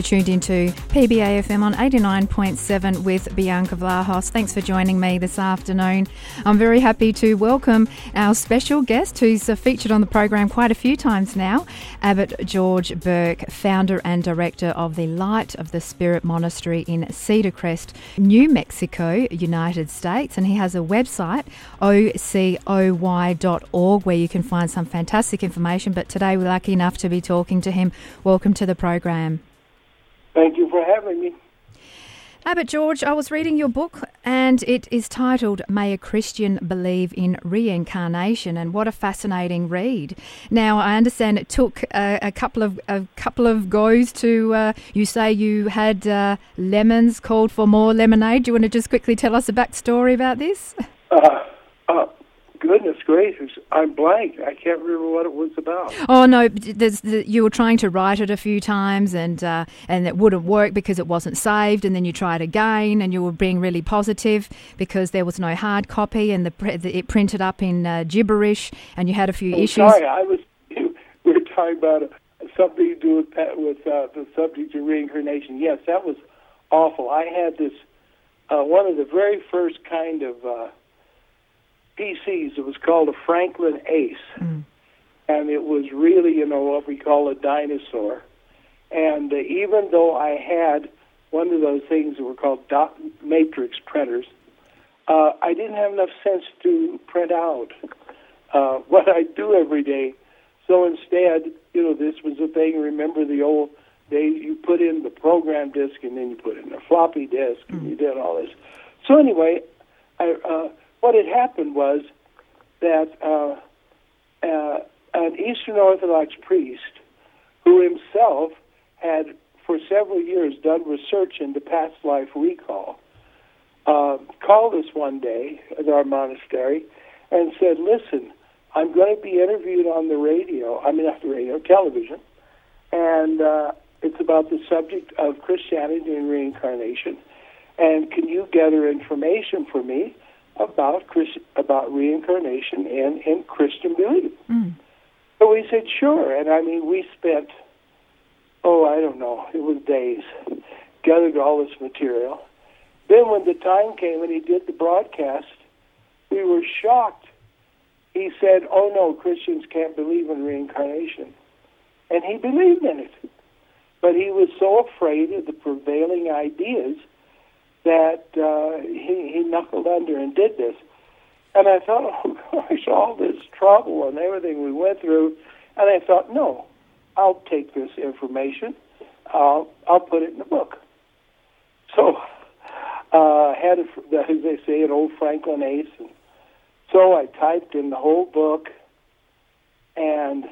You're tuned into PBA FM on 89.7 with Bianca Vlahos. Thanks for joining me this afternoon. I'm very happy to welcome our special guest who's uh, featured on the program quite a few times now, Abbot George Burke, founder and director of the Light of the Spirit Monastery in Cedar Crest, New Mexico, United States. And he has a website, ocoy.org, where you can find some fantastic information. But today we're lucky enough to be talking to him. Welcome to the program. Thank you for having me. Abbot George, I was reading your book and it is titled May a Christian Believe in Reincarnation and what a fascinating read. Now I understand it took a, a couple of a couple of goes to uh, you say you had uh, lemons called for more lemonade. Do you want to just quickly tell us a backstory about this? Uh, uh goodness gracious, I'm blank. I can't remember what it was about. Oh no, the, you were trying to write it a few times, and uh, and it wouldn't work because it wasn't saved, and then you tried again, and you were being really positive because there was no hard copy, and the, the it printed up in uh, gibberish, and you had a few oh, issues. Sorry, I was. We were talking about something to do with with uh, the subject of reincarnation. Yes, that was awful. I had this uh, one of the very first kind of uh, PCs. It was called a Franklin Ace, mm. and it was really, you know, what we call a dinosaur. And uh, even though I had one of those things that were called dot matrix printers, uh, I didn't have enough sense to print out uh, what I do every day. So instead, you know, this was the thing. Remember the old days? You put in the program disk, and then you put in a floppy disk, mm. and you did all this. So anyway, I uh, what had happened was that uh, uh, an Eastern Orthodox priest who himself had for several years done research into past life recall uh, called us one day at our monastery and said, Listen, I'm going to be interviewed on the radio, I mean, not the radio, television, and uh, it's about the subject of Christianity and reincarnation. And can you gather information for me about Christ, about reincarnation and, and Christian belief. Mm. So we said, sure. And I mean, we spent, oh, I don't know, it was days, gathered all this material. Then when the time came and he did the broadcast, we were shocked. He said, oh no, Christians can't believe in reincarnation. And he believed in it. But he was so afraid of the prevailing ideas that uh, he, he knuckled under and did this. And I thought, oh gosh, all this trouble and everything we went through. And I thought, no, I'll take this information. I'll I'll put it in the book. So uh, had a, as they say, an old Franklin Ace, and so I typed in the whole book, and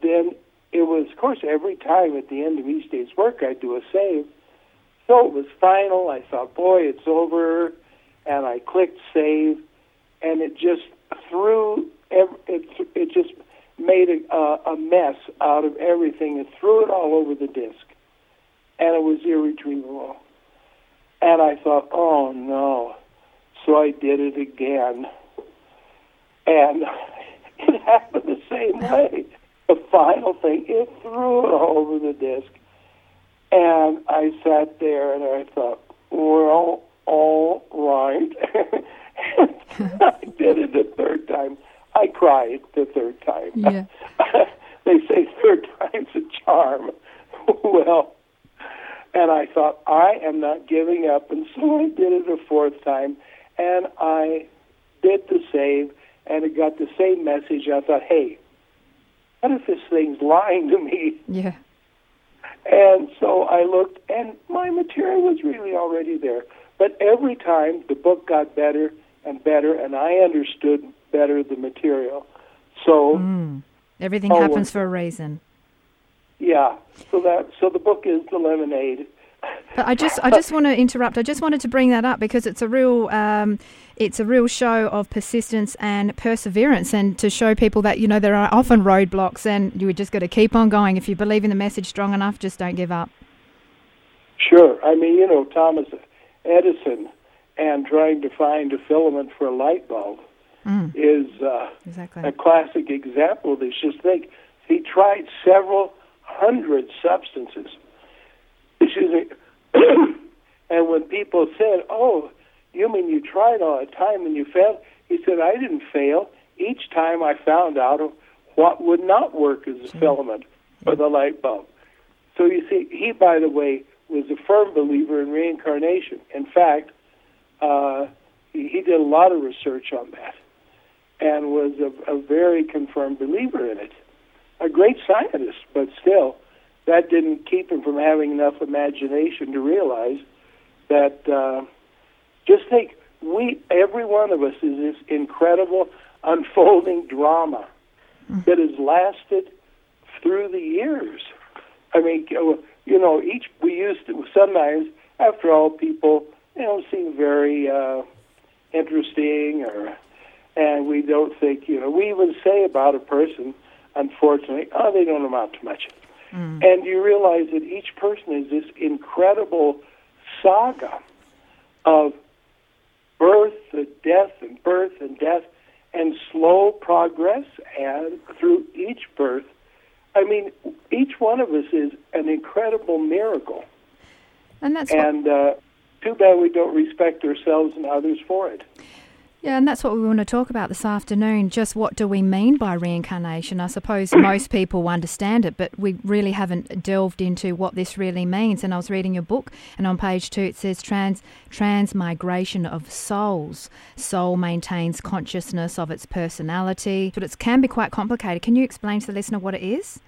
then it was, of course, every time at the end of each day's work, I'd do a save so it was final. I thought, boy, it's over. And I clicked save, and it just threw, it, it just made a, a mess out of everything and threw it all over the disk. And it was irretrievable. And I thought, oh no. So I did it again. And it happened the same way. The final thing, it threw it all over the disk. And I sat there and I thought, well, all right. I did it the third time. I cried the third time. Yeah. they say third time's a charm. well, and I thought, I am not giving up. And so I did it a fourth time. And I did the save, and it got the same message. I thought, hey, what if this thing's lying to me? Yeah. And so I looked, and my material was really already there. But every time the book got better and better, and I understood better the material. So mm. everything happens for a reason. Yeah. So that so the book is the lemonade. But I just I just want to interrupt. I just wanted to bring that up because it's a real um, it's a real show of persistence and perseverance, and to show people that you know there are often roadblocks, and you just got to keep on going. If you believe in the message strong enough, just don't give up. Sure. I mean, you know, Thomas Edison and trying to find a filament for a light bulb mm. is uh, exactly. a classic example of this. Just think, he tried several hundred substances excuse me. and when people said, "Oh, you mean you tried all the time and you failed?" He said, "I didn't fail. Each time I found out what would not work as a filament for the light bulb." So you see, he, by the way, was a firm believer in reincarnation. In fact, uh, he, he did a lot of research on that and was a, a very confirmed believer in it. A great scientist, but still, that didn't keep him from having enough imagination to realize that. Uh, just think, we every one of us is this incredible unfolding drama that has lasted through the years. I mean, you know, each we used to sometimes. After all, people you know seem very uh, interesting, or and we don't think you know. We even say about a person, unfortunately, oh, they don't amount to much. Mm. And you realize that each person is this incredible saga of birth and death and birth and death and slow progress and through each birth I mean, each one of us is an incredible miracle. And that's and uh, too bad we don't respect ourselves and others for it. Yeah, and that's what we want to talk about this afternoon. Just what do we mean by reincarnation? I suppose most people understand it, but we really haven't delved into what this really means. And I was reading your book, and on page two it says trans transmigration of souls. Soul maintains consciousness of its personality, but it can be quite complicated. Can you explain to the listener what it is?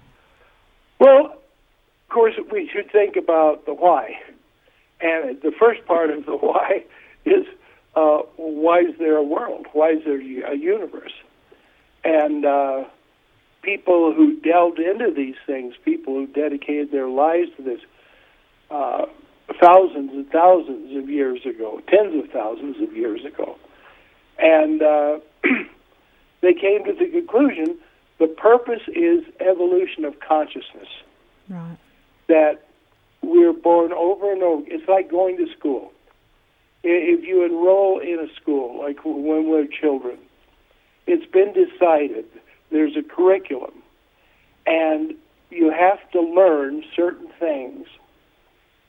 Well, of course, we should think about the why, and the first part of the why is uh, why is there a world? Why is there a universe? And uh, people who delved into these things, people who dedicated their lives to this, uh, thousands and thousands of years ago, tens of thousands of years ago, and uh, they came to the conclusion the purpose is evolution of consciousness. Right. That we're born over and over. It's like going to school if you enroll in a school, like when we're children, it's been decided there's a curriculum, and you have to learn certain things.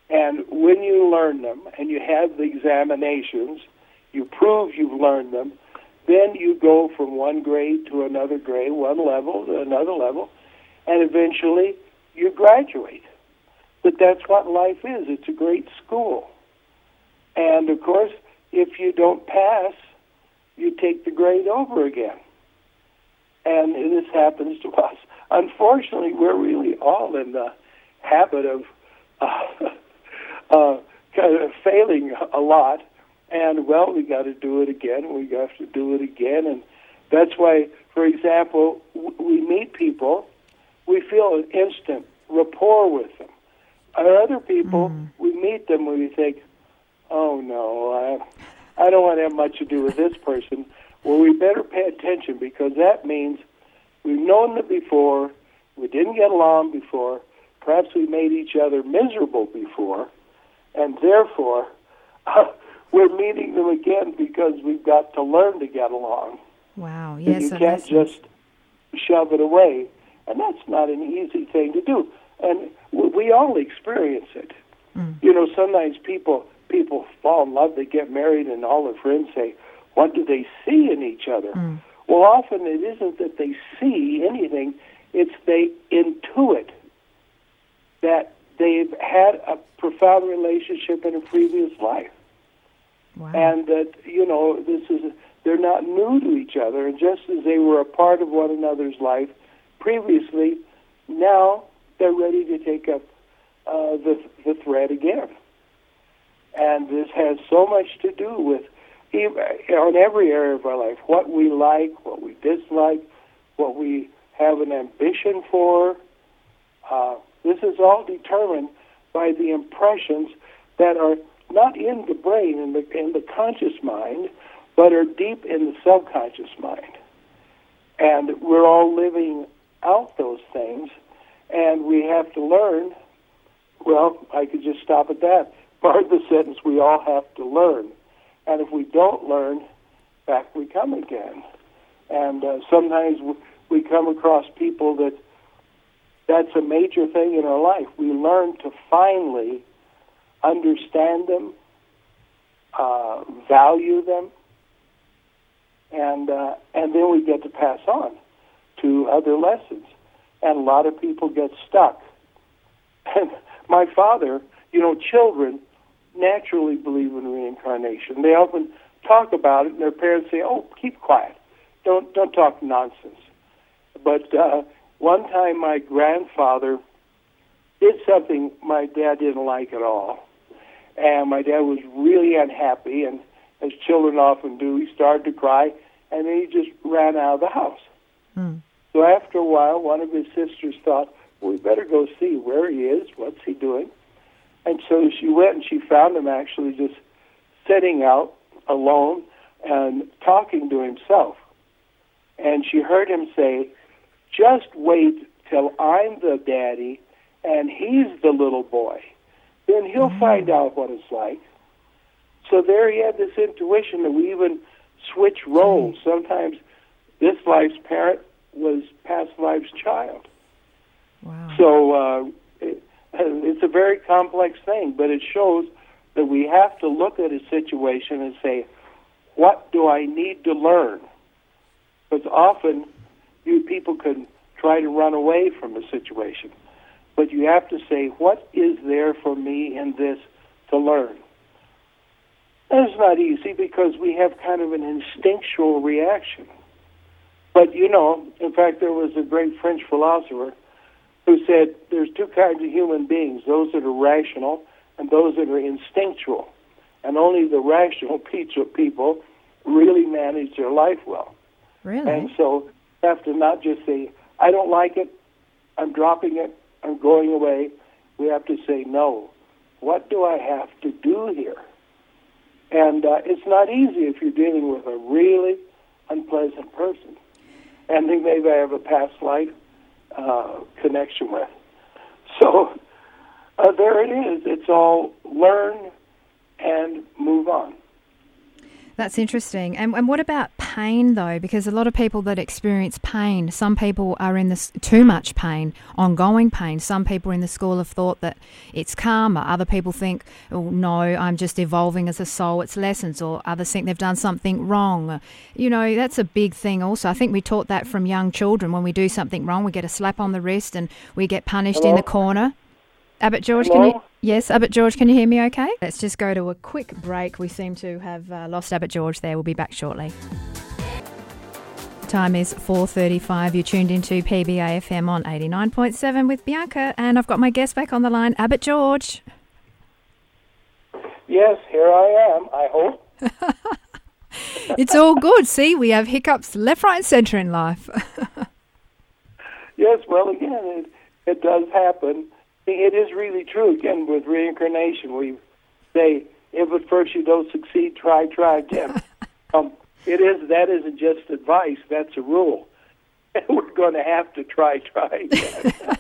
And when you learn them and you have the examinations, you prove you've learned them, then you go from one grade to another grade, one level to another level, and eventually you graduate. But that's what life is. It's a great school. And of course, if you don't pass, you take the grade over again. And this happens to us. Unfortunately, we're really all in the habit of uh, uh, kind of failing a lot. And well, we got to do it again. We have to do it again, and that's why, for example, we meet people, we feel an instant rapport with them. other people, mm. we meet them, and we think, oh no, I, I don't want to have much to do with this person. Well, we better pay attention because that means we've known them before, we didn't get along before, perhaps we made each other miserable before, and therefore uh, we're meeting them again because we've got to learn to get along. Wow, yes. And you can't just shove it away, and that's not an easy thing to do. And we all experience it. Mm. You know, sometimes people people fall in love, they get married, and all their friends say, What do they see in each other? Mm. Well, often it isn't that they see anything, it's they intuit that they've had a profound relationship in a previous life. Wow. And that, you know, this is, they're not new to each other. And just as they were a part of one another's life previously, now they're ready to take up uh, the, the thread again. And this has so much to do with, on every area of our life, what we like, what we dislike, what we have an ambition for. Uh, this is all determined by the impressions that are not in the brain, in the, in the conscious mind, but are deep in the subconscious mind. And we're all living out those things, and we have to learn. Well, I could just stop at that part of the sentence we all have to learn. And if we don't learn, back we come again. And uh, sometimes we come across people that that's a major thing in our life. We learn to finally understand them, uh, value them, and uh, and then we get to pass on to other lessons. And a lot of people get stuck. And my father, you know, children naturally believe in reincarnation. They often talk about it, and their parents say, "Oh, keep quiet, don't don't talk nonsense." But uh, one time, my grandfather did something my dad didn't like at all, and my dad was really unhappy. And as children often do, he started to cry, and then he just ran out of the house. Mm. So after a while, one of his sisters thought, well, "We better go see where he is. What's he doing?" And so she went and she found him actually just sitting out alone and talking to himself. And she heard him say, Just wait till I'm the daddy and he's the little boy. Then he'll Mm. find out what it's like. So there he had this intuition that we even switch roles. Sometimes this life's parent was past life's child. Wow. So uh, it, it's a very complex thing, but it shows that we have to look at a situation and say, what do I need to learn? Because often you people can try to run away from a situation, but you have to say, what is there for me in this to learn? And it's not easy because we have kind of an instinctual reaction. But you know, in fact, there was a great French philosopher who said there's two kinds of human beings those that are rational and those that are instinctual. And only the rational people really manage their life well. Really? And so you have to not just say, I don't like it, I'm dropping it, I'm going away. We have to say, no, what do I have to do here? And uh, it's not easy if you're dealing with a really unpleasant person. And they maybe have a past life uh, connection with. So uh, there it is. It's all learn and move on. That's interesting. And, and what about pain, though? Because a lot of people that experience pain, some people are in this too much pain, ongoing pain. Some people are in the school of thought that it's karma. Other people think, oh, no, I'm just evolving as a soul, it's lessons. Or others think they've done something wrong. You know, that's a big thing also. I think we taught that from young children. When we do something wrong, we get a slap on the wrist and we get punished in the corner. Abbot George, Hello? can you? Yes, Abbot George, can you hear me okay? Let's just go to a quick break. We seem to have uh, lost Abbot George there. We'll be back shortly. Time is 4.35. You're tuned into PBA FM on 89.7 with Bianca and I've got my guest back on the line, Abbot George. Yes, here I am, I hope. It's all good. See, we have hiccups left, right and centre in life. Yes, well, again, it, it does happen. It is really true. Again, with reincarnation, we say, if at first you don't succeed, try, try again. um, it is that isn't just advice; that's a rule. And we're going to have to try, try again.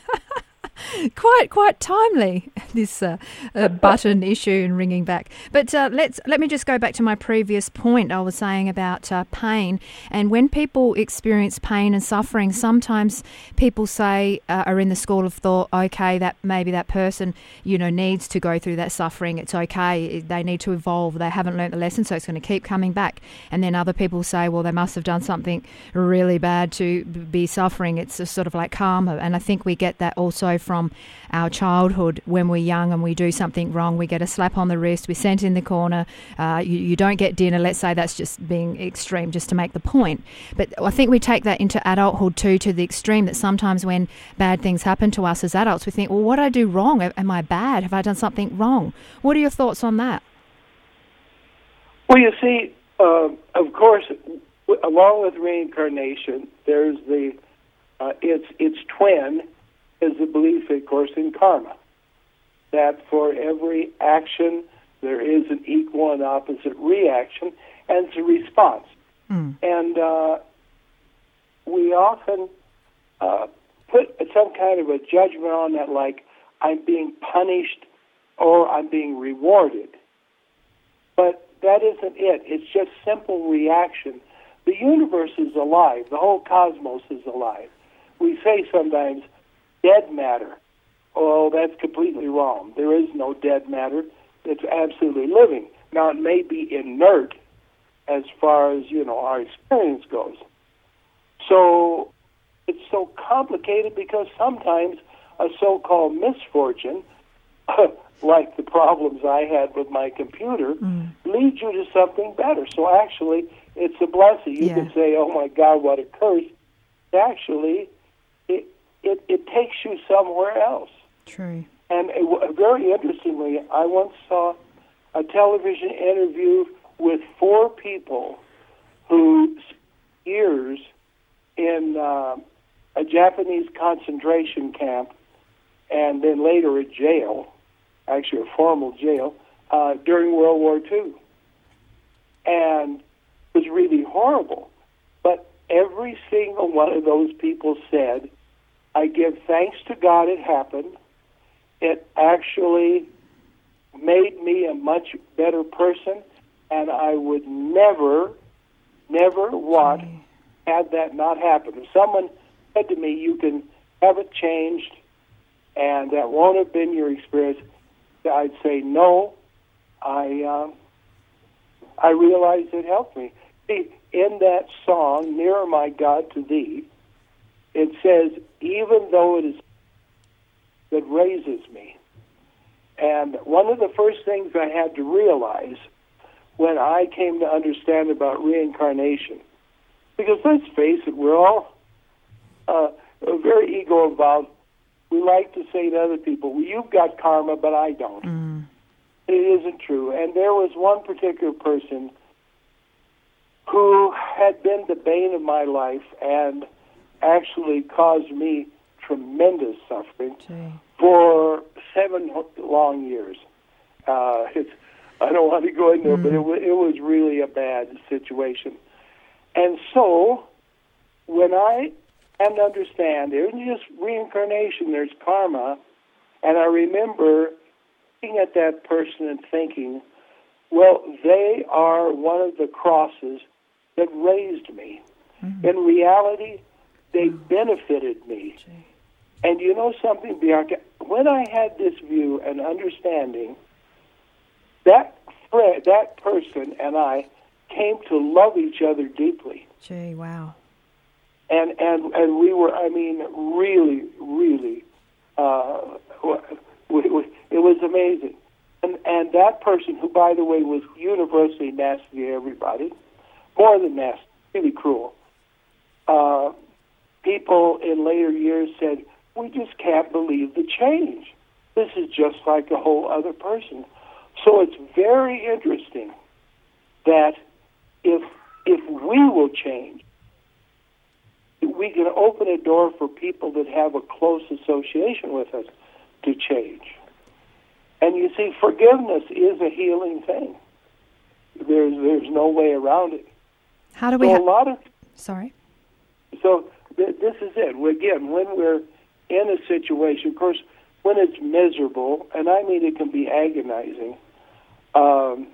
quite quite timely this uh, uh, button issue and ringing back. But uh, let's let me just go back to my previous point i was saying about uh, pain. And when people experience pain and suffering sometimes people say uh, are in the school of thought okay that maybe that person you know needs to go through that suffering. It's okay. They need to evolve. They haven't learnt the lesson so it's going to keep coming back. And then other people say well they must have done something really bad to be suffering. It's a sort of like karma. And i think we get that also from our childhood. When we're young and we do something wrong we get a slap on the wrist we're sent in the corner. Uh, you, you don't get dinner. Let's say that's just being extreme just to make the point. But i think we take that into adulthood too to the extreme that sometimes when bad things happen to us as adults we think well what did i do wrong? Am i bad? Have i done something wrong? What are your thoughts on that? Well, you see, uh, of course, w- along with reincarnation, there's the uh, its its twin is the belief, of course, in karma. That for every action there is an equal and opposite reaction, and it's a response. Mm. And uh, we often uh, put some kind of a judgment on that, like I'm being punished or I'm being rewarded. But that isn't it. It's just simple reaction. The universe is alive. The whole cosmos is alive. We say sometimes dead matter. Oh, that's completely wrong. There is no dead matter. it's absolutely living. Now it may be inert as far as you know our experience goes. So it's so complicated because sometimes a so-called misfortune, like the problems I had with my computer, mm. leads you to something better. So actually, it's a blessing. You yeah. can say, "Oh my God, what a curse!" Actually, it it, takes you somewhere else. True. And it, very interestingly, I once saw a television interview with four people who years in uh, a Japanese concentration camp and then later a jail, actually a formal jail, uh, during World War II. And it was really horrible. But every single one of those people said, I give thanks to God it happened. It actually made me a much better person, and I would never, never want had that not happened. If someone said to me, "You can have it changed," and that won't have been your experience, I'd say no. I um, I realized it helped me. See, in that song, "Nearer My God to Thee," it says, "Even though it is that raises me." And one of the first things I had to realize when I came to understand about reincarnation, because let's face it, we're all uh, very ego involved. We like to say to other people, well, you've got karma, but I don't. Mm. It isn't true. And there was one particular person who had been the bane of my life and actually caused me tremendous suffering Gee. for seven long years. Uh, it's, I don't want to go into mm. it, but it, mm. it was really a bad situation. And so, when I and understand there isn't just reincarnation, there's karma. And I remember looking at that person and thinking, well, they are one of the crosses that raised me. Mm-hmm. In reality, they benefited me. And you know something, Bianca? When I had this view and understanding, that friend, that person and I came to love each other deeply. Gee, wow and and and we were I mean really really uh, we, we, it was amazing and and that person who by the way was universally nasty to everybody more than nasty really cruel people in later years said we just can't believe the change this is just like a whole other person so it's very interesting that if if we will change we can open a door for people that have a close association with us to change. And you see, forgiveness is a healing thing. There's there's no way around it. How do we? So ha- a lot of sorry. So th- this is it. Again, when we're in a situation, of course, when it's miserable, and I mean it can be agonizing. Um,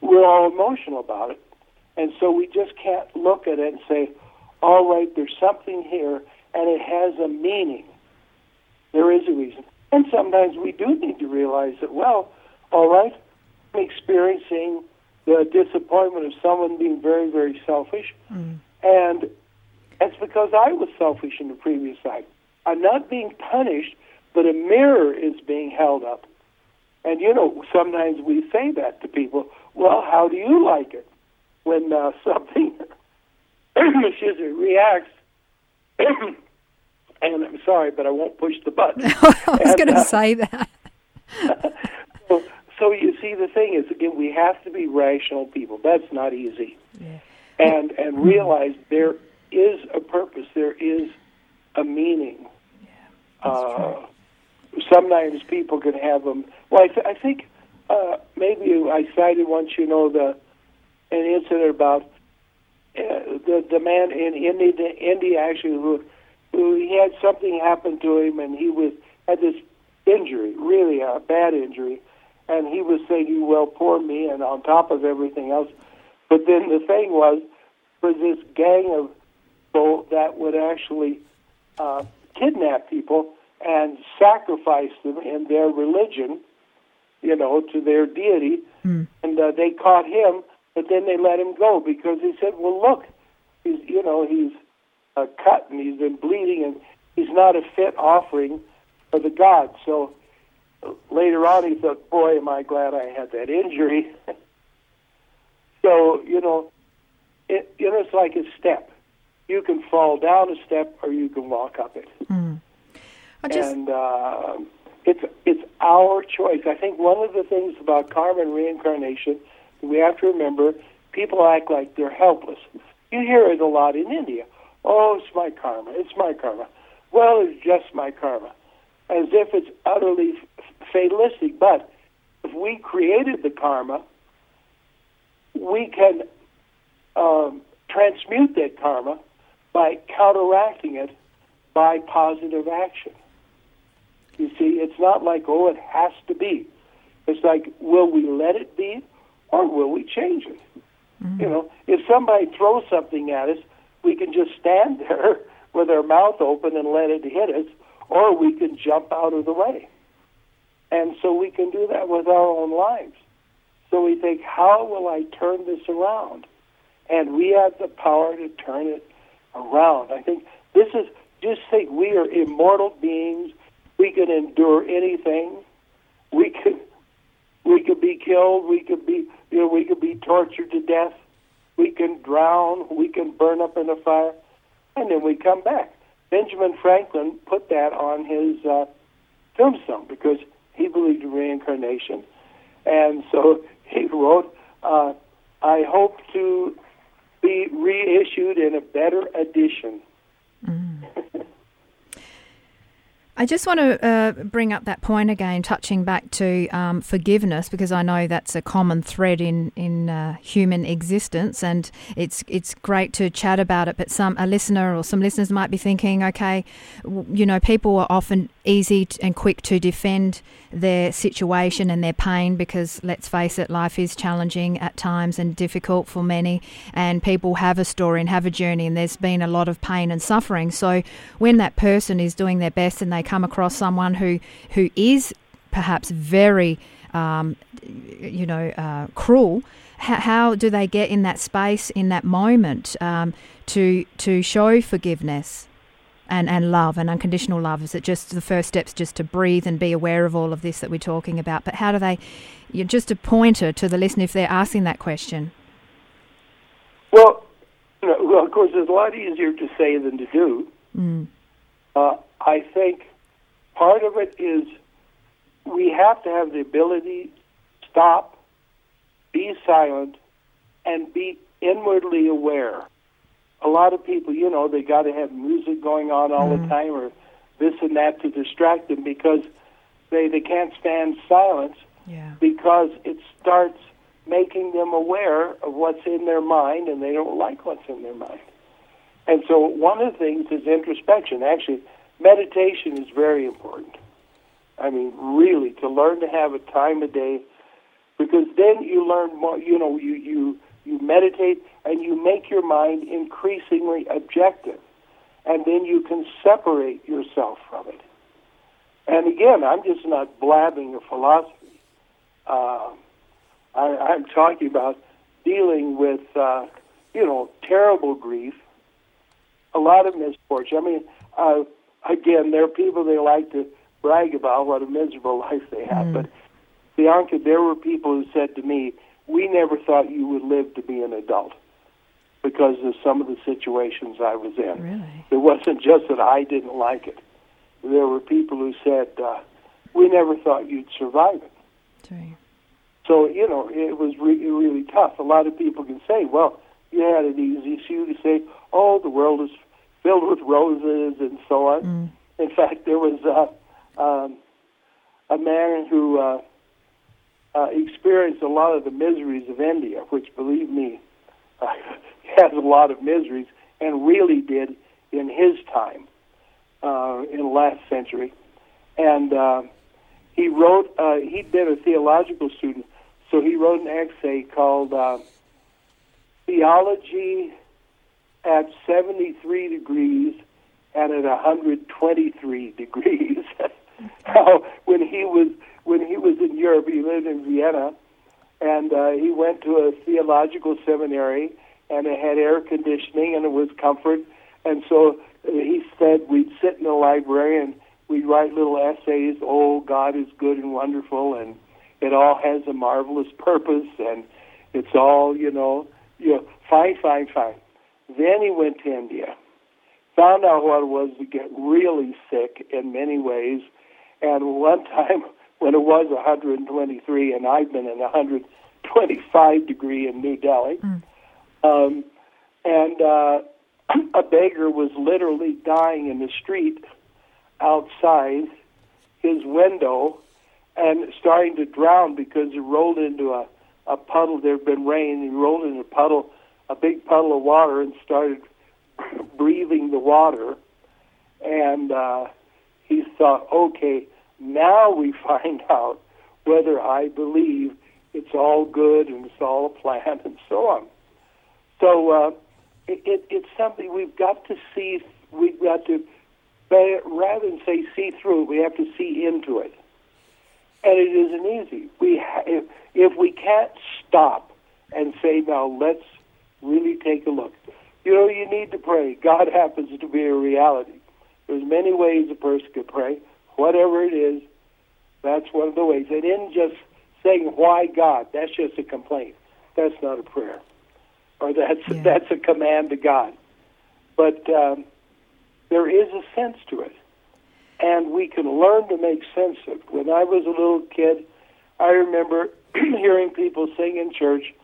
we're all emotional about it, and so we just can't look at it and say, all right, there's something here, and it has a meaning. There is a reason. And sometimes we do need to realize that, well, all right, I'm experiencing the disappointment of someone being very, very selfish. Mm. And that's because I was selfish in the previous life. I'm not being punished, but a mirror is being held up. And, you know, sometimes we say that to people. Well, how do you like it when uh, something excuse me, reacts. and I'm sorry, but I won't push the button. I was going to uh, say that. so, so you see, the thing is, again, we have to be rational people. That's not easy. Yeah. And and realize there is a purpose. There is a meaning. Yeah, uh, sometimes people can have them. Well, I, th- I think uh, maybe I cited once. You know the an incident about uh, the the man in India, India actually who, who he had something happen to him and he was had this injury, really a bad injury, and he was saying, "Well, poor me," and on top of everything else. But then the thing was, for this gang of people that would actually uh, kidnap people and sacrifice them in their religion you know, to their deity, mm. and uh, they caught him, but then they let him go because he said, "Well, look, he's you know he's uh, cut and he's been bleeding and he's not a fit offering for the gods." So later on, he thought, "Boy, am I glad I had that injury." so you know, it, you know, it's like a step. You can fall down a step, or you can walk up it. Mm. Just... And uh, it's it's our choice. I think one of the things about karma and reincarnation we have to remember people act like they're helpless. You hear it a lot in India. Oh, it's my karma. It's my karma. Well, it's just my karma, as if it's utterly fatalistic. But if we created the karma, we can um, transmute that karma by counteracting it by positive action. You see, it's not like, oh, it has to be. It's like, will we let it be or will we change it? Mm-hmm. You know, if somebody throws something at us, we can just stand there with our mouth open and let it hit us, or we can jump out of the way. And so we can do that with our own lives. So we think, how will I turn this around? And we have the power to turn it around. I think this is, just think, we are immortal beings we can endure anything. We could we could be killed. We could be you know we could be tortured to death. We can drown. We can burn up in a fire, and then we come back. Benjamin Franklin put that on his uh, tombstone because he believed in reincarnation, and so he wrote, uh, "I hope to be reissued in a better edition." Mm. I just want to uh, bring up that point again, touching back to um, forgiveness, because I know that's a common thread in in uh, human existence, and it's it's great to chat about it. But some a listener or some listeners might be thinking, okay, you know, people are often easy and quick to defend their situation and their pain because let's face it, life is challenging at times and difficult for many, and people have a story and have a journey, and there's been a lot of pain and suffering. So when that person is doing their best and they come across someone who who is perhaps very um, you know uh, cruel how, how, do they get in that space in that moment um, to to show forgiveness and, and love and unconditional love? Is it just the first steps just to breathe and be aware of all of this that we're talking about? But how do they, you're just a pointer to the listener if they're asking that question? Well, you know, well, of course, it's a lot easier to say than to do. Mm. Uh, I think part of it is we have to have the ability to stop, be silent, and be inwardly aware a lot of people, you know, they got to have music going on all mm-hmm. the time or this and that to distract them because they they can't stand silence yeah. because it starts making them aware of what's in their mind and they don't like what's in their mind. And so one of the things is introspection. Actually, meditation is very important. I mean, really, to learn to have a time a day, because then you learn more. You know, you you you meditate and you make your mind increasingly objective. And then you can separate yourself from it. And again, I'm just not blabbing a philosophy. Uh, I, I'm talking about dealing with, uh, you know, terrible grief, a lot of misfortune. I mean, uh, again, there are people they like to brag about what a miserable life they have, mm. but Bianca, there were people who said to me, we never thought you would live to be an adult because of some of the situations I was in. Really? It wasn't just that I didn't like it. There were people who said, uh, we never thought you'd survive it. Right. So, you know, it was re- really tough. A lot of people can say, well, you had it easy. So you say, oh, the world is filled with roses and so on. Mm. In fact, there was uh, um, a man who uh, uh, experienced a lot of the miseries of India, which, believe me, uh, has a lot of miseries, and really did in his time uh, in the last century. And uh, he wrote, uh, he'd been a theological student, so he wrote an essay called uh, Theology at 73 Degrees and at 123 degrees. How when he was when he was in Europe, he lived in Vienna, and uh, he went to a theological seminary, and it had air conditioning and it was comfort. And so he said we'd sit in the library and we'd write little essays. Oh, God is good and wonderful, and it all has a marvelous purpose, and it's all you know, you know, fine, fine, fine. Then he went to India, found out what it was to get really sick in many ways, and one time when it was 123, and I've been in 125 degree in New Delhi, mm. um, and uh, a beggar was literally dying in the street outside his window and starting to drown because he rolled into a, a puddle. There had been rain. He rolled into a puddle, a big puddle of water, and started breathing the water. And uh, he thought, okay, now we find out whether I believe it's all good and it's all a plan and so on. So uh, it, it, it's something we've got to see. We've got to, rather than say see through, we have to see into it and it isn't easy. We ha- if, if we can't stop and say, now let's really take a look. You know, you need to pray. God happens to be a reality. There's many ways a person could pray. Whatever it is, that's one of the ways. And in just saying why God, that's just a complaint. That's not a prayer, or that's yeah. that's a command to God. But um, there is a sense to it and we can learn to make sense of it. When I was a little kid, I remember hearing people sing in church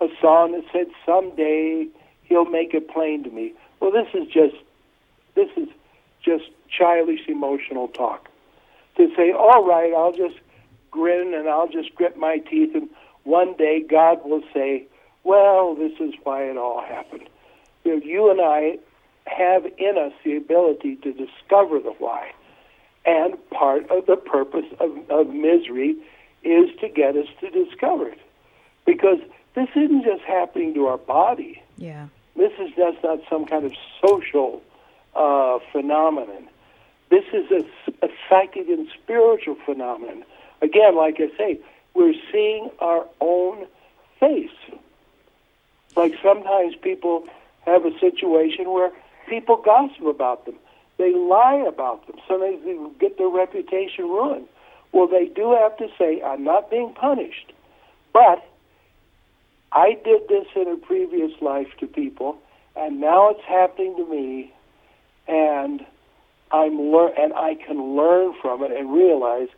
a song that said, "Someday He'll make it plain to me." Well, this is just this is just childish emotional talk. To say, "All right, I'll just grin and I'll just grit my teeth, and one day God will say." Well, this is why it all happened. You, know, you and I have in us the ability to discover the why. And part of the purpose of, of misery is to get us to discover it. Because this isn't just happening to our body. Yeah. This is just not some kind of social uh, phenomenon. This is a, a psychic and spiritual phenomenon. Again, like I say, we're seeing our own face. Like sometimes people have a situation where people gossip about them. They lie about them. Sometimes they get their reputation ruined. Well, they do have to say, I'm not being punished, but I did this in a previous life to people, and now it's happening to me, and I'm lear- and I can learn from it and realize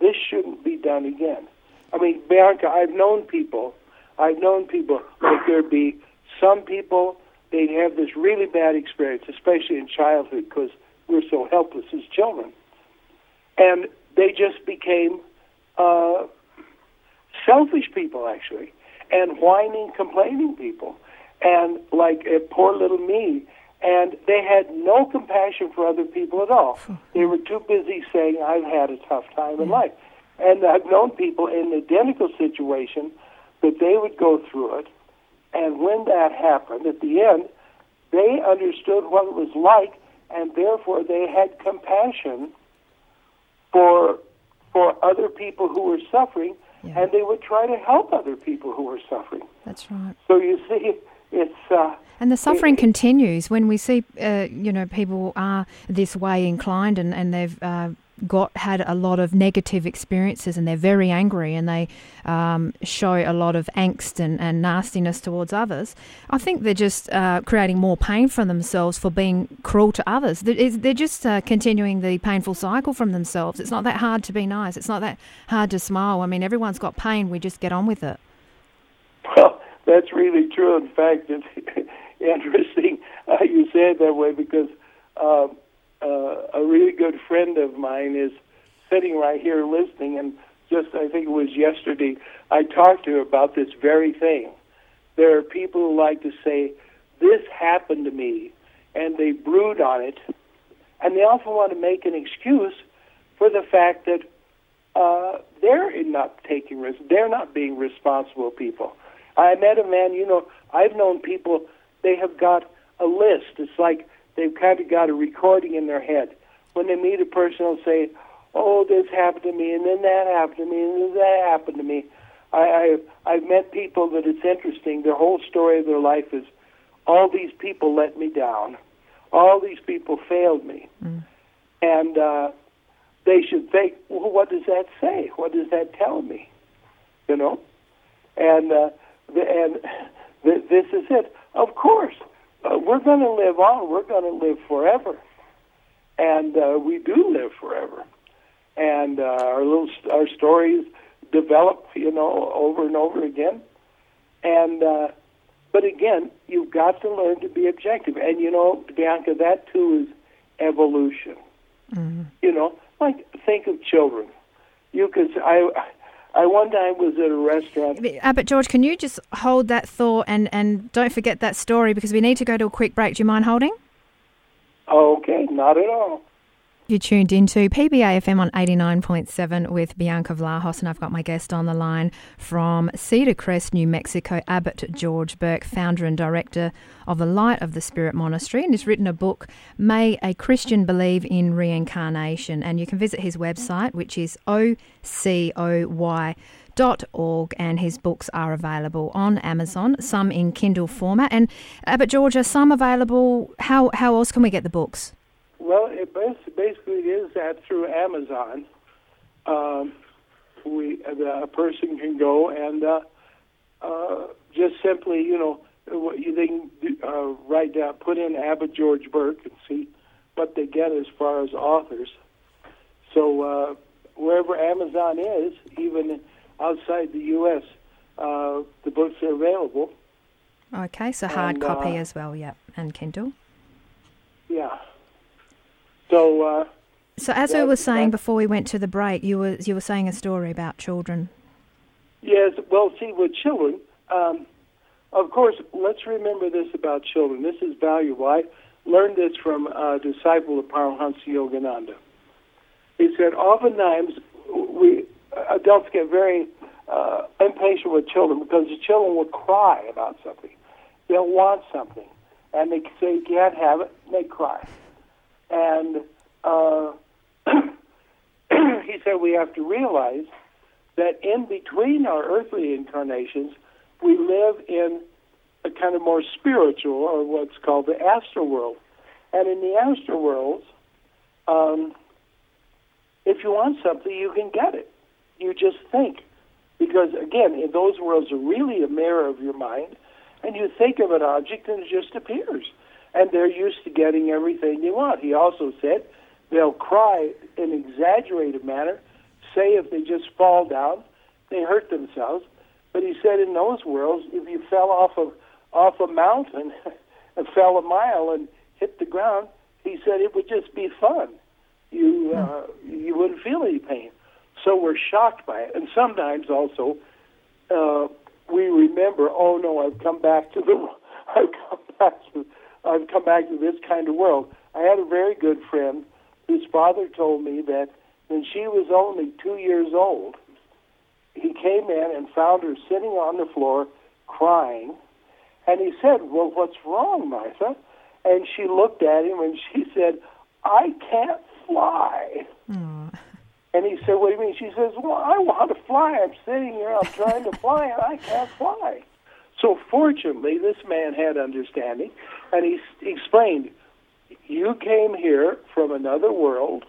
this shouldn't be done again. I mean, Bianca, I've known people, I've known people like there'd be some people they'd have this really bad experience, especially in childhood, because we're so helpless as children. And they just became uh, selfish people, actually, and whining, complaining people, and like uh, poor little me. And they had no compassion for other people at all. They were too busy saying, I've had a tough time in life. And I've known people in an identical situation that they would go through it and when that happened, at the end, they understood what it was like, and therefore they had compassion for for other people who were suffering, yeah. and they would try to help other people who were suffering. That's right. So you see, it's. Uh, and the suffering it, continues when we see, uh, you know, people are this way inclined, and and they've. Uh, got had a lot of negative experiences and they're very angry and they um, show a lot of angst and, and, nastiness towards others, I think they're just uh, creating more pain for themselves for being cruel to others. They're just uh, continuing the painful cycle from themselves. It's not that hard to be nice. It's not that hard to smile. I mean, everyone's got pain. We just get on with it. That's really true. In fact, it's interesting uh, you say it that way because. Um, uh, a really good friend of mine is sitting right here listening, and just I think it was yesterday I talked to her about this very thing. There are people who like to say, "This happened to me," and they brood on it, and they often want to make an excuse for the fact that uh, they're not taking risk. They're not being responsible people. I met a man. You know, I've known people. They have got a list. It's like they've kind of got a recording in their head. When they meet a person, they'll say, oh, this happened to me, and then that happened to me, and then that happened to me. I, I I've met people that it's interesting. Their whole story of their life is, all these people let me down, all these people failed me, mm. and uh, they should think, well, what does that say? What does that tell me? You know, and uh, and th- this is it. Of course, uh, we're going to live on. We're going to live forever, and uh, we do live forever. And uh, our little st- our stories develop, you know, over and over again. And uh, but again, you've got to learn to be objective. And you know, Bianca, that too is evolution. Mm-hmm. You know, like think of children. You could I. I one time was at a restaurant. Abbot George, can you just hold that thought and, and don't forget that story because we need to go to a quick break. Do you mind holding? Okay, not at all. You tuned into PBAFM on 89.7 with Bianca Vlahos, and I've got my guest on the line from Cedar Crest, New Mexico, Abbot George Burke, founder and director of the Light of the Spirit Monastery, and he's written a book, May a Christian Believe in Reincarnation. And you can visit his website, which is ocoy dot org and his books are available on Amazon, some in Kindle format. And Abbot George, are some available? How how else can we get the books? Well, it basically is that through Amazon, um, we the, a person can go and uh, uh, just simply, you know, they can uh, write down, put in Abbot George Burke and see what they get as far as authors. So uh, wherever Amazon is, even outside the U.S., uh, the books are available. Okay, so hard and, copy uh, as well, yep, and Kindle. Yeah. So. Uh, so as we were saying before we went to the break, you were you were saying a story about children. Yes. Well, see, with children, um, of course, let's remember this about children. This is valuable. I learned this from a disciple of Paramahansa Yogananda. He said, oftentimes we adults get very uh, impatient with children because the children will cry about something. They'll want something, and they say you can't have it, and they cry. And uh, he said we have to realize that in between our earthly incarnations, we live in a kind of more spiritual, or what's called the astral world. And in the astral worlds, um, if you want something, you can get it. You just think. Because, again, in those worlds are really a mirror of your mind, and you think of an object and it just appears and they're used to getting everything they want. He also said they'll cry in exaggerated manner, say if they just fall down, they hurt themselves. But he said in those worlds, if you fell off of off a mountain and fell a mile and hit the ground, he said it would just be fun. You hmm. uh, you wouldn't feel any pain. So we're shocked by it, and sometimes also uh, we remember, oh no, I've come back to the I've come back to I've come back to this kind of world. I had a very good friend whose father told me that when she was only two years old, he came in and found her sitting on the floor crying. And he said, Well, what's wrong, Martha? And she looked at him and she said, I can't fly. Mm. And he said, What do you mean? She says, Well, I want to fly. I'm sitting here, I'm trying to fly, and I can't fly. So fortunately, this man had understanding, and he, he explained, you came here from another world,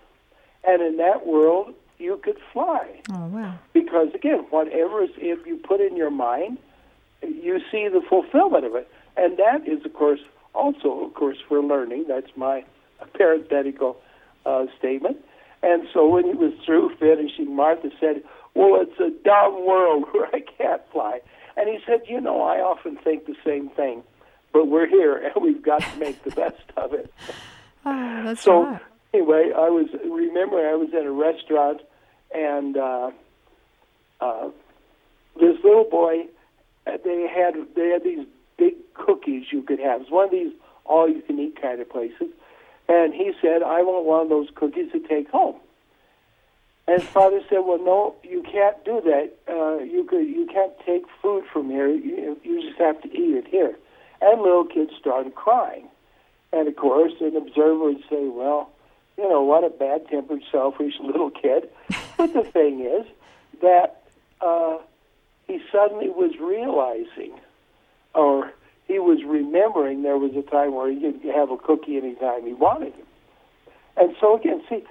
and in that world you could fly. Oh wow! Because again, whatever is if you put in your mind, you see the fulfillment of it, and that is, of course, also, of course, for learning. That's my parenthetical uh, statement. And so when he was through finishing, Martha said, "Well, it's a dumb world where I can't fly." And he said, You know, I often think the same thing, but we're here and we've got to make the best of it. Oh, that's so, right. anyway, I was, remember, I was in a restaurant and uh, uh, this little boy, uh, they had, they had these big cookies you could have. It's one of these all you can eat kind of places. And he said, I want one of those cookies to take home. And his father said, "Well, no, you can't do that. Uh, you could, you can't take food from here. You, you just have to eat it here." And little kids started crying. And of course, an observer would say, "Well, you know, what a bad tempered, selfish little kid. but the thing is that uh, he suddenly was realizing, or he was remembering there was a time where he could have a cookie anytime he wanted it. And so, again, see,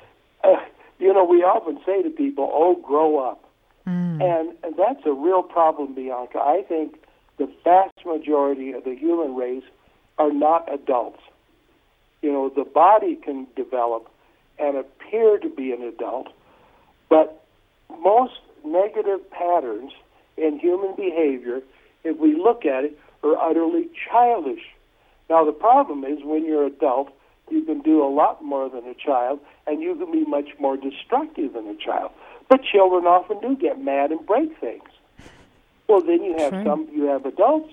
uh, you know, we often say to people, oh, grow up. Mm. And, and that's a real problem, Bianca. I think the vast majority of the human race are not adults. You know, the body can develop and appear to be an adult, but most negative patterns in human behavior, if we look at it, are utterly childish. Now, the problem is when you're adult, you can do a lot more than a child, and you can be much more destructive than a child. But children often do get mad and break things. Well, then you have True. some, you have adults,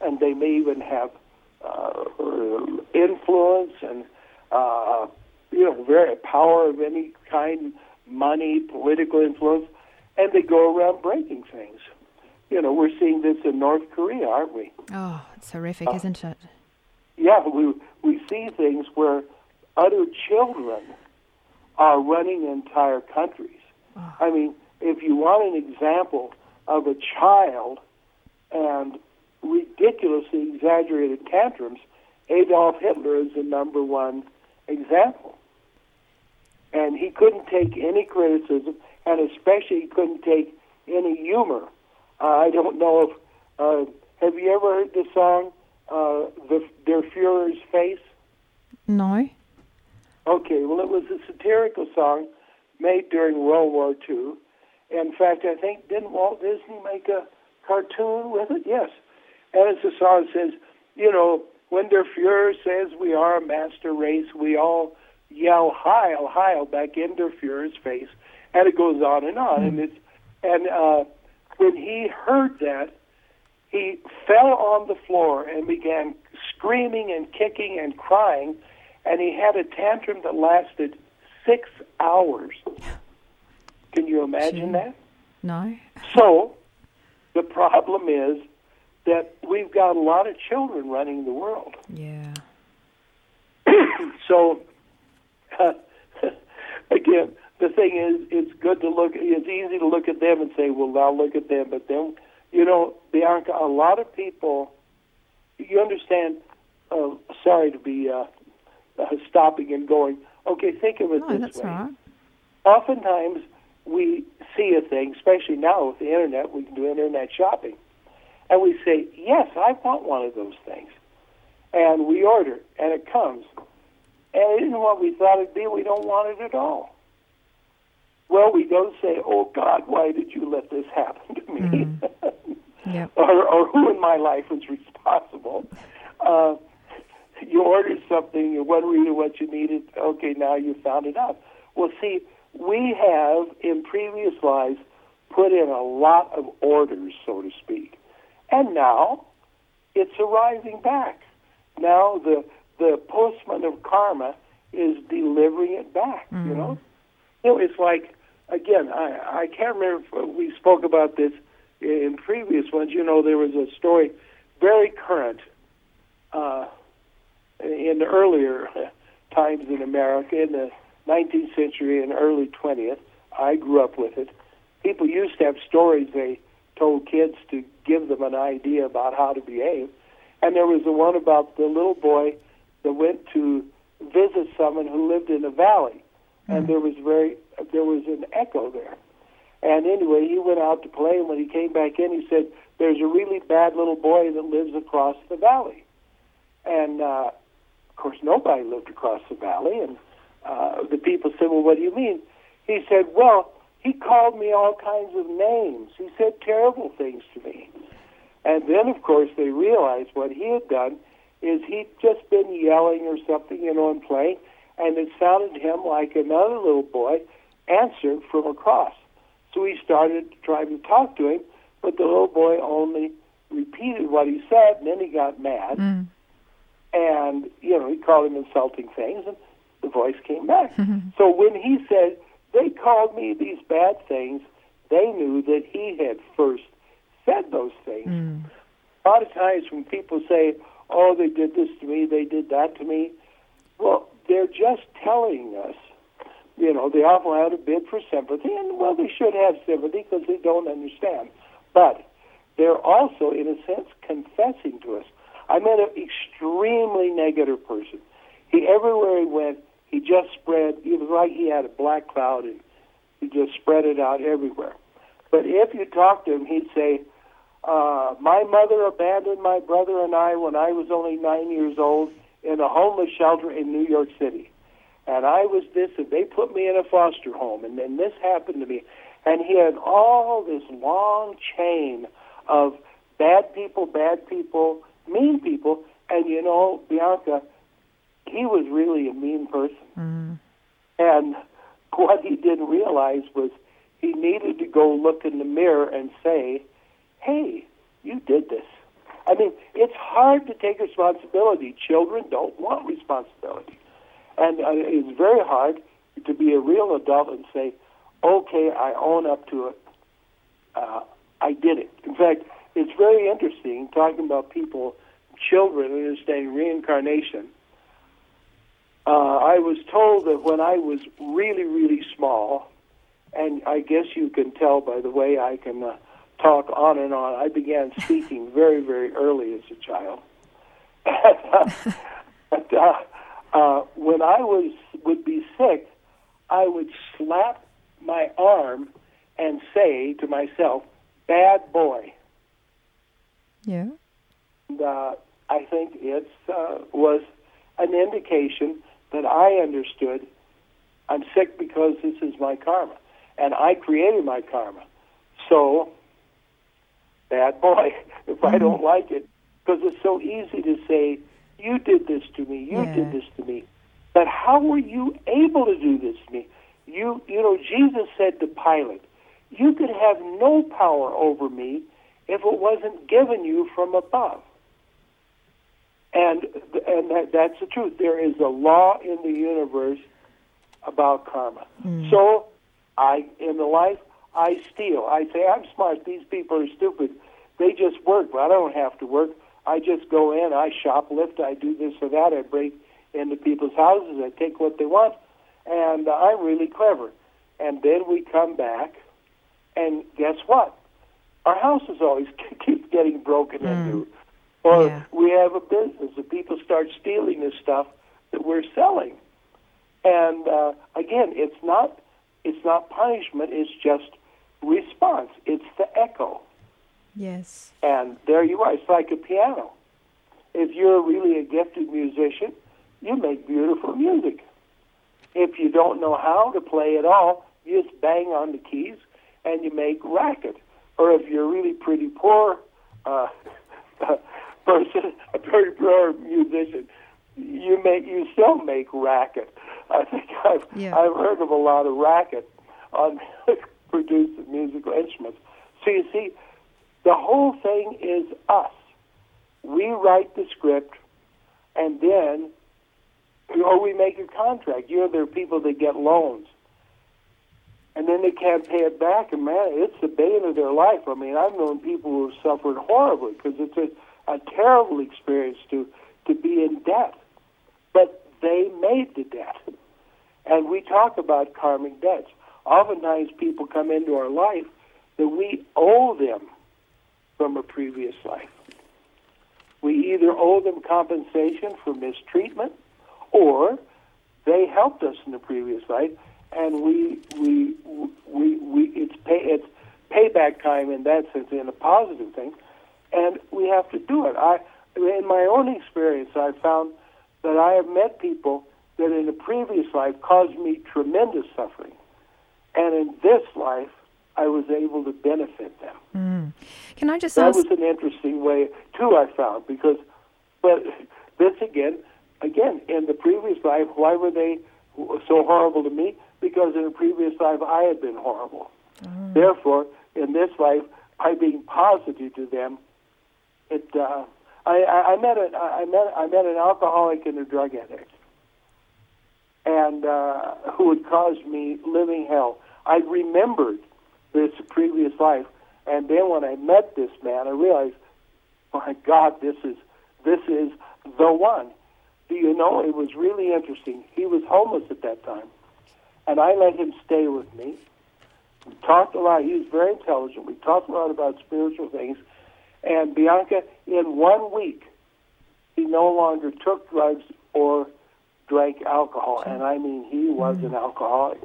and they may even have uh, influence and uh, you know, very power of any kind, money, political influence, and they go around breaking things. You know, we're seeing this in North Korea, aren't we? Oh, it's horrific, Uh, isn't it? Yeah, we we see things where other children are running entire countries. Oh. I mean, if you want an example of a child and ridiculously exaggerated tantrums, Adolf Hitler is the number one example. And he couldn't take any criticism, and especially he couldn't take any humor. Uh, I don't know if uh, have you ever heard the song uh, "The Der Führer's Face"? No. Okay, well, it was a satirical song made during World War II. In fact, I think didn't Walt Disney make a cartoon with it? Yes, and it's a song that says, you know, when Der Führer says we are a master race, we all yell "Heil, Heil!" back in Der Führer's face, and it goes on and on. And it's and uh, when he heard that, he fell on the floor and began screaming and kicking and crying, and he had a tantrum that lasted six hours. Can you imagine Gee. that? No. So, the problem is that we've got a lot of children running the world. Yeah. so, again, the thing is, it's good to look. It's easy to look at them and say, "Well, now look at them." But then, you know, Bianca, a lot of people. You understand? Uh, sorry to be uh, uh, stopping and going. Okay, think of it No, this way. right. Oftentimes, we see a thing, especially now with the internet. We can do internet shopping, and we say, "Yes, I want one of those things," and we order, and it comes, and it isn't what we thought it'd be. We don't want it at all. Well, we don't say, "Oh God, why did you let this happen to me?" Yep. or, or who in my life was responsible. Uh, you ordered something, you weren't really what you needed. Okay, now you found it out. Well, see, we have in previous lives put in a lot of orders, so to speak, and now it's arriving back. Now the the postman of karma is delivering it back. You know, you know, it's like again, I I can't remember if we spoke about this in previous ones. You know, there was a story very current uh, in the earlier times in America in the 19th century and early 20th. I grew up with it. People used to have stories they told kids to give them an idea about how to behave. And there was the one about the little boy that went to visit someone who lived in a valley, and there was very there was an echo there. And anyway, he went out to play, and when he came back in, he said, "There's a really bad little boy that lives across the valley." And uh, of course, nobody lived across the valley, and uh, the people said, "Well, what do you mean?" He said, "Well, he called me all kinds of names. He said terrible things to me." And then, of course, they realized what he had done is he'd just been yelling or something, you know, and playing, and it sounded to him like another little boy answered from across. So he started trying to talk to him, but the little boy only repeated what he said, and then he got mad, Mm. and you know he called him insulting things, and the voice came back. so when he said they called me these bad things, they knew that he had first said those things. Mm. A lot of times when people say, "Oh, they did this to me, they did that to me," well, they're just telling us you know, they often have a bid for sympathy, and well, they should have sympathy because they don't understand. But they're also, in a sense, confessing to us. I met an extremely negative person. He everywhere he went, he just spread. It was like he had a black cloud, and he just spread it out everywhere. But if you talk to him, he'd say, uh, "My mother abandoned my brother and I when I was only nine years old in a homeless shelter in New York City." And I was this, and they put me in a foster home, and then this happened to me. And he had all this long chain of bad people, bad people, mean people, and you know, Bianca, he was really a mean person. Mm. And what he didn't realize was he needed to go look in the mirror and say, hey, you did this. I mean, it's hard to take responsibility. Children don't want responsibility. And uh, it's very hard to be a real adult and say, okay, I own up to it. Uh, I did it. In fact, it's very interesting talking about people, children understanding reincarnation. Uh, I was told that when I was really, really small, and I guess you can tell by the way I can uh, talk on and on, I began speaking very, very early as a child. but, uh, uh, when I was would be sick, I would slap my arm and say to myself, "Bad boy." Yeah. And, uh, I think it uh, was an indication that I understood I'm sick because this is my karma, and I created my karma. So, bad boy, if mm-hmm. I don't like it, because it's so easy to say you did this to me. You yeah. did this to me. But how were you able to do this to me? You, you know, Jesus said to Pilate, "You could have no power over me if it wasn't given you from above." And and that, that's the truth. There is a law in the universe about karma. Mm. So, I in the life I steal. I say I'm smart. These people are stupid. They just work, but I don't have to work. I just go in, I shoplift, I do this or that, I break into people's houses, I take what they want, and uh, I'm really clever. And then we come back, and guess what? Our houses always keep getting broken mm. into. Or yeah. we have a business, and people start stealing the stuff that we're selling. And uh, again, it's not it's not punishment; it's just response. It's the echo. Yes. And there you are. It's like a piano. If you're really a gifted musician, you make beautiful music. If you don't know how to play at all, you just bang on the keys and you make racket. Or if you're a really pretty poor uh, person, a very poor musician, you make you still make racket. I think I've yeah. I've heard of a lot of racket on produced musical instruments. So you see, the whole thing is us. We write the script, and then, or we make a contract. You know, there are people that get loans, and then they can't pay it back, and man, it's the bane of their life. I mean, I've known people who have suffered horribly because it's a, a terrible experience to to be in debt, but they made the debt. And we talk about karmic debts. Oftentimes, people come into our life that we owe them from a previous life. We either owe them compensation for mistreatment or they helped us in the previous life and we we we, we it's pay it's payback time in that sense in a positive thing and we have to do it. I in my own experience I found that I have met people that in a previous life caused me tremendous suffering. And in this life I was able to benefit them. Mm. Can I just that ask? was an interesting way too. I found because, but this again, again in the previous life, why were they so horrible to me? Because in a previous life, I had been horrible. Mm. Therefore, in this life, by being positive to them, it. Uh, I, I, I met a, I met I met an alcoholic and a drug addict, and uh, who had caused me living hell. I remembered this previous life. And then when I met this man, I realized, my God, this is this is the one. Do you know? It was really interesting. He was homeless at that time, and I let him stay with me. We talked a lot. He was very intelligent. We talked a lot about spiritual things. And Bianca, in one week, he no longer took drugs or drank alcohol. And I mean, he was mm. an alcoholic.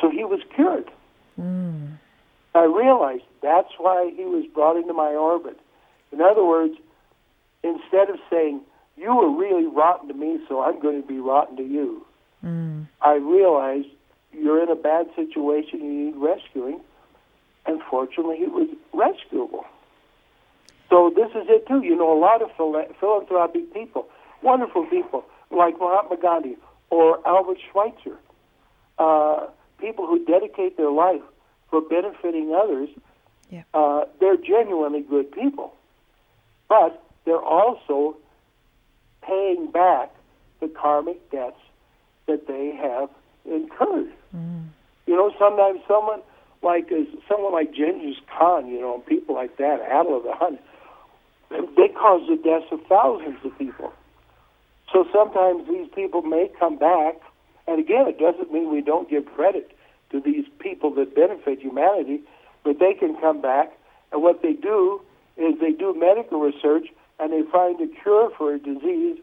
So he was cured. Mm. I realized that's why he was brought into my orbit. In other words, instead of saying, You were really rotten to me, so I'm going to be rotten to you, mm. I realized you're in a bad situation, you need rescuing. And fortunately, he was rescuable. So this is it too. You know, a lot of philanthropic people, wonderful people like Mahatma Gandhi or Albert Schweitzer, uh, people who dedicate their life for benefiting others. Yeah. Uh, they're genuinely good people, but they're also paying back the karmic debts that they have incurred. Mm. You know, sometimes someone like is someone like Genghis Khan, you know, people like that, Attila the Hun, they caused the deaths of thousands of people. So sometimes these people may come back, and again, it doesn't mean we don't give credit to these people that benefit humanity, but they can come back, and what they do is they do medical research and they find a cure for a disease,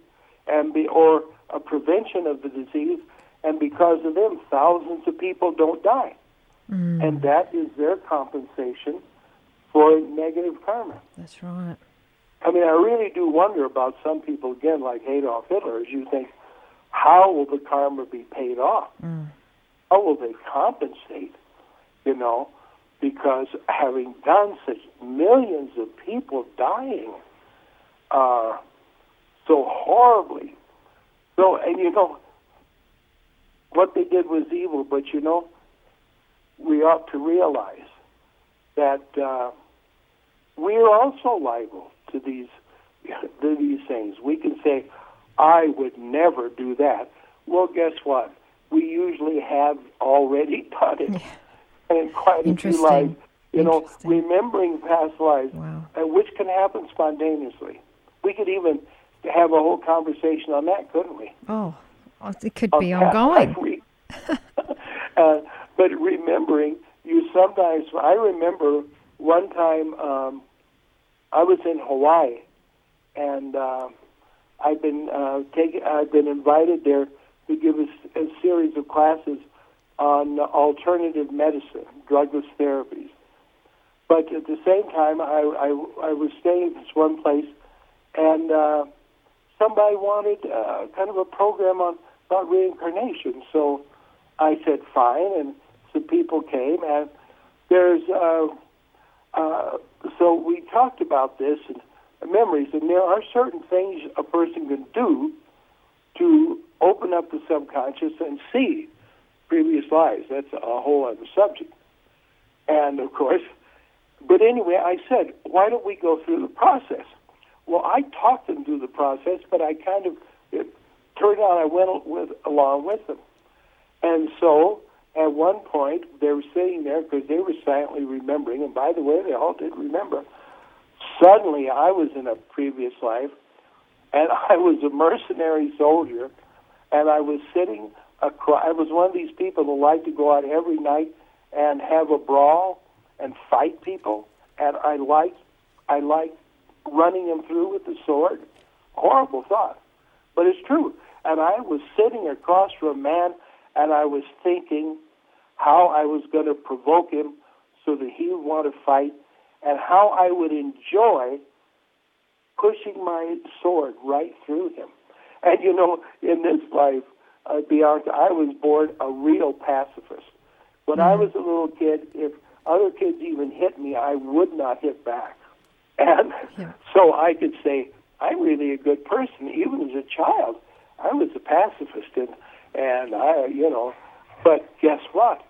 and be or a prevention of the disease, and because of them, thousands of people don't die, mm. and that is their compensation for negative karma. That's right. I mean, I really do wonder about some people, again, like Adolf Hitler, as you think, how will the karma be paid off? Mm. How will they compensate? You know, because having done such millions of people dying uh, so horribly. So, and you know, what they did was evil, but you know, we ought to realize that uh, we are also liable to these to these things. We can say, "I would never do that." Well, guess what? We usually have already done it, and quite a few lives. You know, remembering past lives, wow. and which can happen spontaneously. We could even have a whole conversation on that, couldn't we? Oh, it could on be ongoing. uh, but remembering, you sometimes. I remember one time. Um, I was in Hawaii, and uh, I've been uh, taken. I've been invited there to give a, a series of classes on alternative medicine, drugless therapies. But at the same time, I, I, I was staying in this one place, and uh, somebody wanted uh, kind of a program on about reincarnation. So I said fine, and some people came, and there's uh, uh, so we talked about this and memories, and there are certain things a person can do to open up the subconscious and see previous lives. That's a whole other subject. And of course, but anyway, I said, why don't we go through the process? Well, I talked them through the process, but I kind of it turned out I went with along with them, and so at one point they were sitting there because they were silently remembering, and by the way, they all did remember. Suddenly, I was in a previous life, and I was a mercenary soldier, and I was sitting across. I was one of these people who like to go out every night and have a brawl and fight people, and I like, I like running them through with the sword. Horrible thought, but it's true. And I was sitting across from a man, and I was thinking how I was going to provoke him so that he would want to fight, and how I would enjoy pushing my sword right through him. And you know, in this life, uh, Bianca, I was born a real pacifist. When. I was a little kid, if other kids even hit me, I would not hit back. And yeah. so I could say, I'm really a good person. Even as a child, I was a pacifist, and and I, you know, but guess what?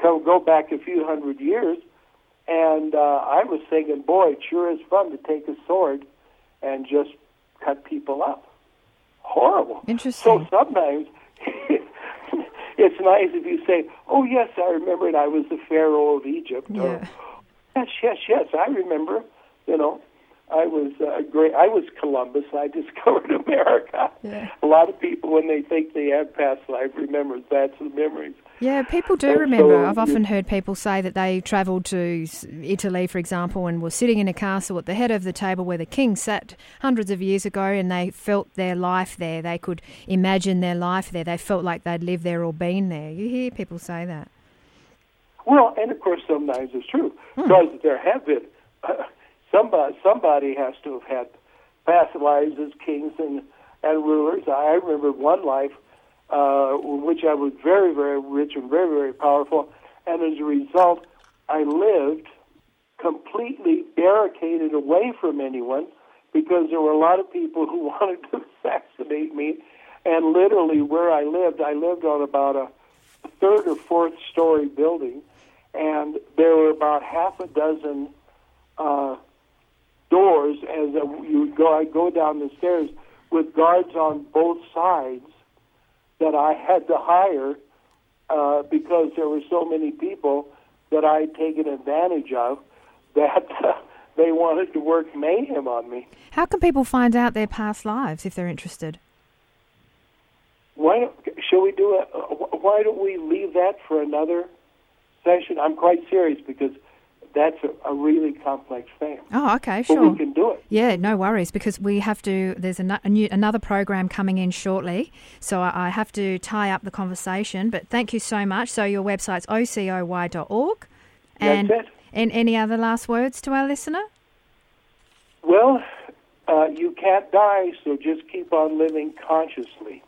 Come go back a few hundred years, and uh, I was thinking, boy, it sure is fun to take a sword and just cut people up. Horrible. Interesting. So sometimes it's nice if you say, "Oh yes, I remember it. I was the Pharaoh of Egypt." Yeah. Or, yes, yes, yes, I remember. You know, I was uh, great. I was Columbus. I discovered America. Yeah. A lot of people, when they think they have past life, remember that's the memories. Yeah, people do And remember. so- I've often heard people say that they travelled to Italy, for example, and were sitting in a castle at the head of the table where the king sat hundreds of years ago, and they felt their life there. They could imagine their life there. They felt like they'd lived there or been there. You hear people say that. Well, and of course, sometimes it's true because there have been uh, somebody. Somebody has to have had past lives as kings and and rulers. I remember one life uh, which I was very, very rich and very, very powerful, and as a result, I lived completely barricaded away from anyone because there were a lot of people who wanted to assassinate me. And literally, where I lived, I lived on about a third or fourth story building, and there were about half a dozen uh, doors as you go. I go down the stairs with guards on both sides that I had to hire uh, because there were so many people that I had taken advantage of that uh, they wanted to work mayhem on me. How can people find out their past lives if they're interested? Why don't, shall we do a? Why don't we leave that for another session? I'm quite serious because that's a, a really complex thing. Oh, okay, But sure. we can do it. Yeah, no worries because we have to. There's a, a new, another program coming in shortly, so I, I have to tie up the conversation. But thank you so much. So your website's ocoy.org, and That's it. and any other last words to our listener? Well, uh, you can't die, so just keep on living consciously.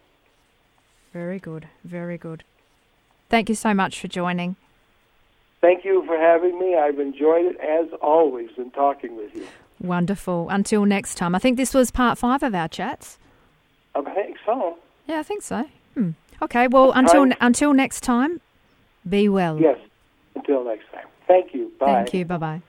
Very good, very good. Thank you so much for joining. Thank you for having me. I've enjoyed it as always in talking with you. Wonderful. Until next time. I think this was part five of our chats. I think so. Yeah, I think so. Hmm. Okay. Well, until Right. until next time, be well. Yes. Until next time. Thank you. Bye. Thank you. Bye bye.